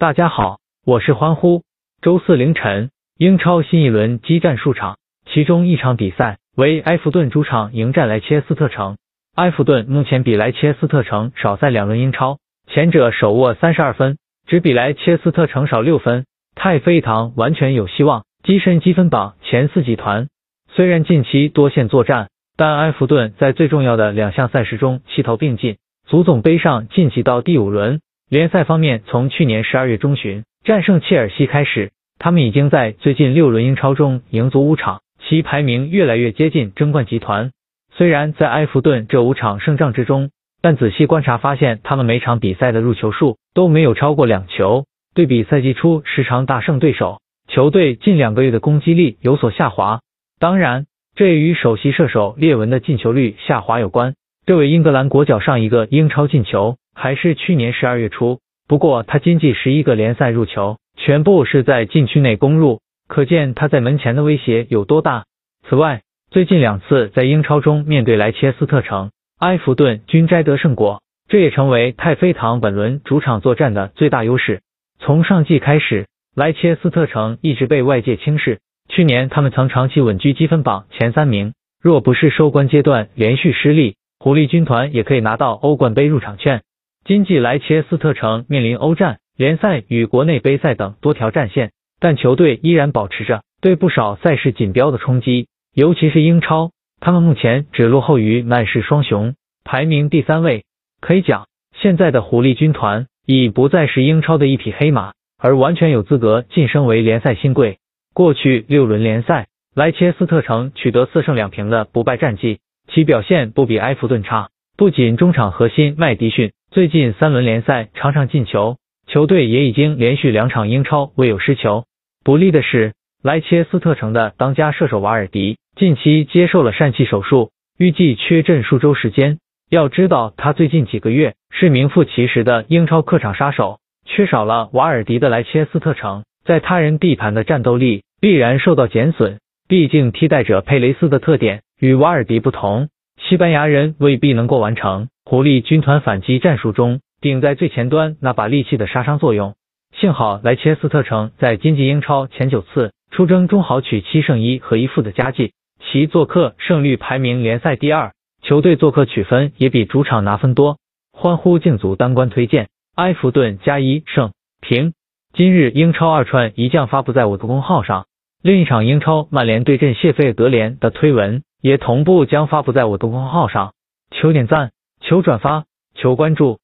大家好，我是欢呼。周四凌晨，英超新一轮激战数场，其中一场比赛为埃弗顿主场迎战莱切斯特城。埃弗顿目前比莱切斯特城少赛两轮英超，前者手握三十二分，只比莱切斯特城少六分。太妃堂完全有希望跻身积分榜前四集团。虽然近期多线作战，但埃弗顿在最重要的两项赛事中齐头并进。足总杯上晋级到第五轮。联赛方面，从去年十二月中旬战胜切尔西开始，他们已经在最近六轮英超中赢足五场，其排名越来越接近争冠集团。虽然在埃弗顿这五场胜仗之中，但仔细观察发现，他们每场比赛的入球数都没有超过两球。对比赛季初时常大胜对手，球队近两个月的攻击力有所下滑。当然，这也与首席射手列文的进球率下滑有关。这位英格兰国脚上一个英超进球还是去年十二月初，不过他今季十一个联赛入球全部是在禁区内攻入，可见他在门前的威胁有多大。此外，最近两次在英超中面对莱切斯特城、埃弗顿均摘得胜果，这也成为太妃堂本轮主场作战的最大优势。从上季开始，莱切斯特城一直被外界轻视。去年他们曾长期稳居积分榜前三名，若不是收官阶段连续失利，狐狸军团也可以拿到欧冠杯入场券。今季莱切斯特城面临欧战、联赛与国内杯赛等多条战线，但球队依然保持着对不少赛事锦标的冲击，尤其是英超，他们目前只落后于曼市双雄，排名第三位。可以讲，现在的狐狸军团。已不再是英超的一匹黑马，而完全有资格晋升为联赛新贵。过去六轮联赛，莱切斯特城取得四胜两平的不败战绩，其表现不比埃弗顿差。不仅中场核心麦迪逊最近三轮联赛场场进球，球队也已经连续两场英超未有失球。不利的是，莱切斯特城的当家射手瓦尔迪近期接受了疝气手术，预计缺阵数周时间。要知道，他最近几个月是名副其实的英超客场杀手，缺少了瓦尔迪的莱切斯特城，在他人地盘的战斗力必然受到减损。毕竟替代者佩雷斯的特点与瓦尔迪不同，西班牙人未必能够完成狐狸军团反击战术中顶在最前端那把利器的杀伤作用。幸好莱切斯特城在今季英超前九次出征中豪取七胜一和一负的佳绩，其做客胜率排名联赛第二。球队做客取分也比主场拿分多，欢呼竞足单关推荐，埃弗顿加一胜平。今日英超二串一将发布在我的公号上，另一场英超曼联对阵谢菲尔德联的推文也同步将发布在我的公号上，求点赞，求转发，求关注。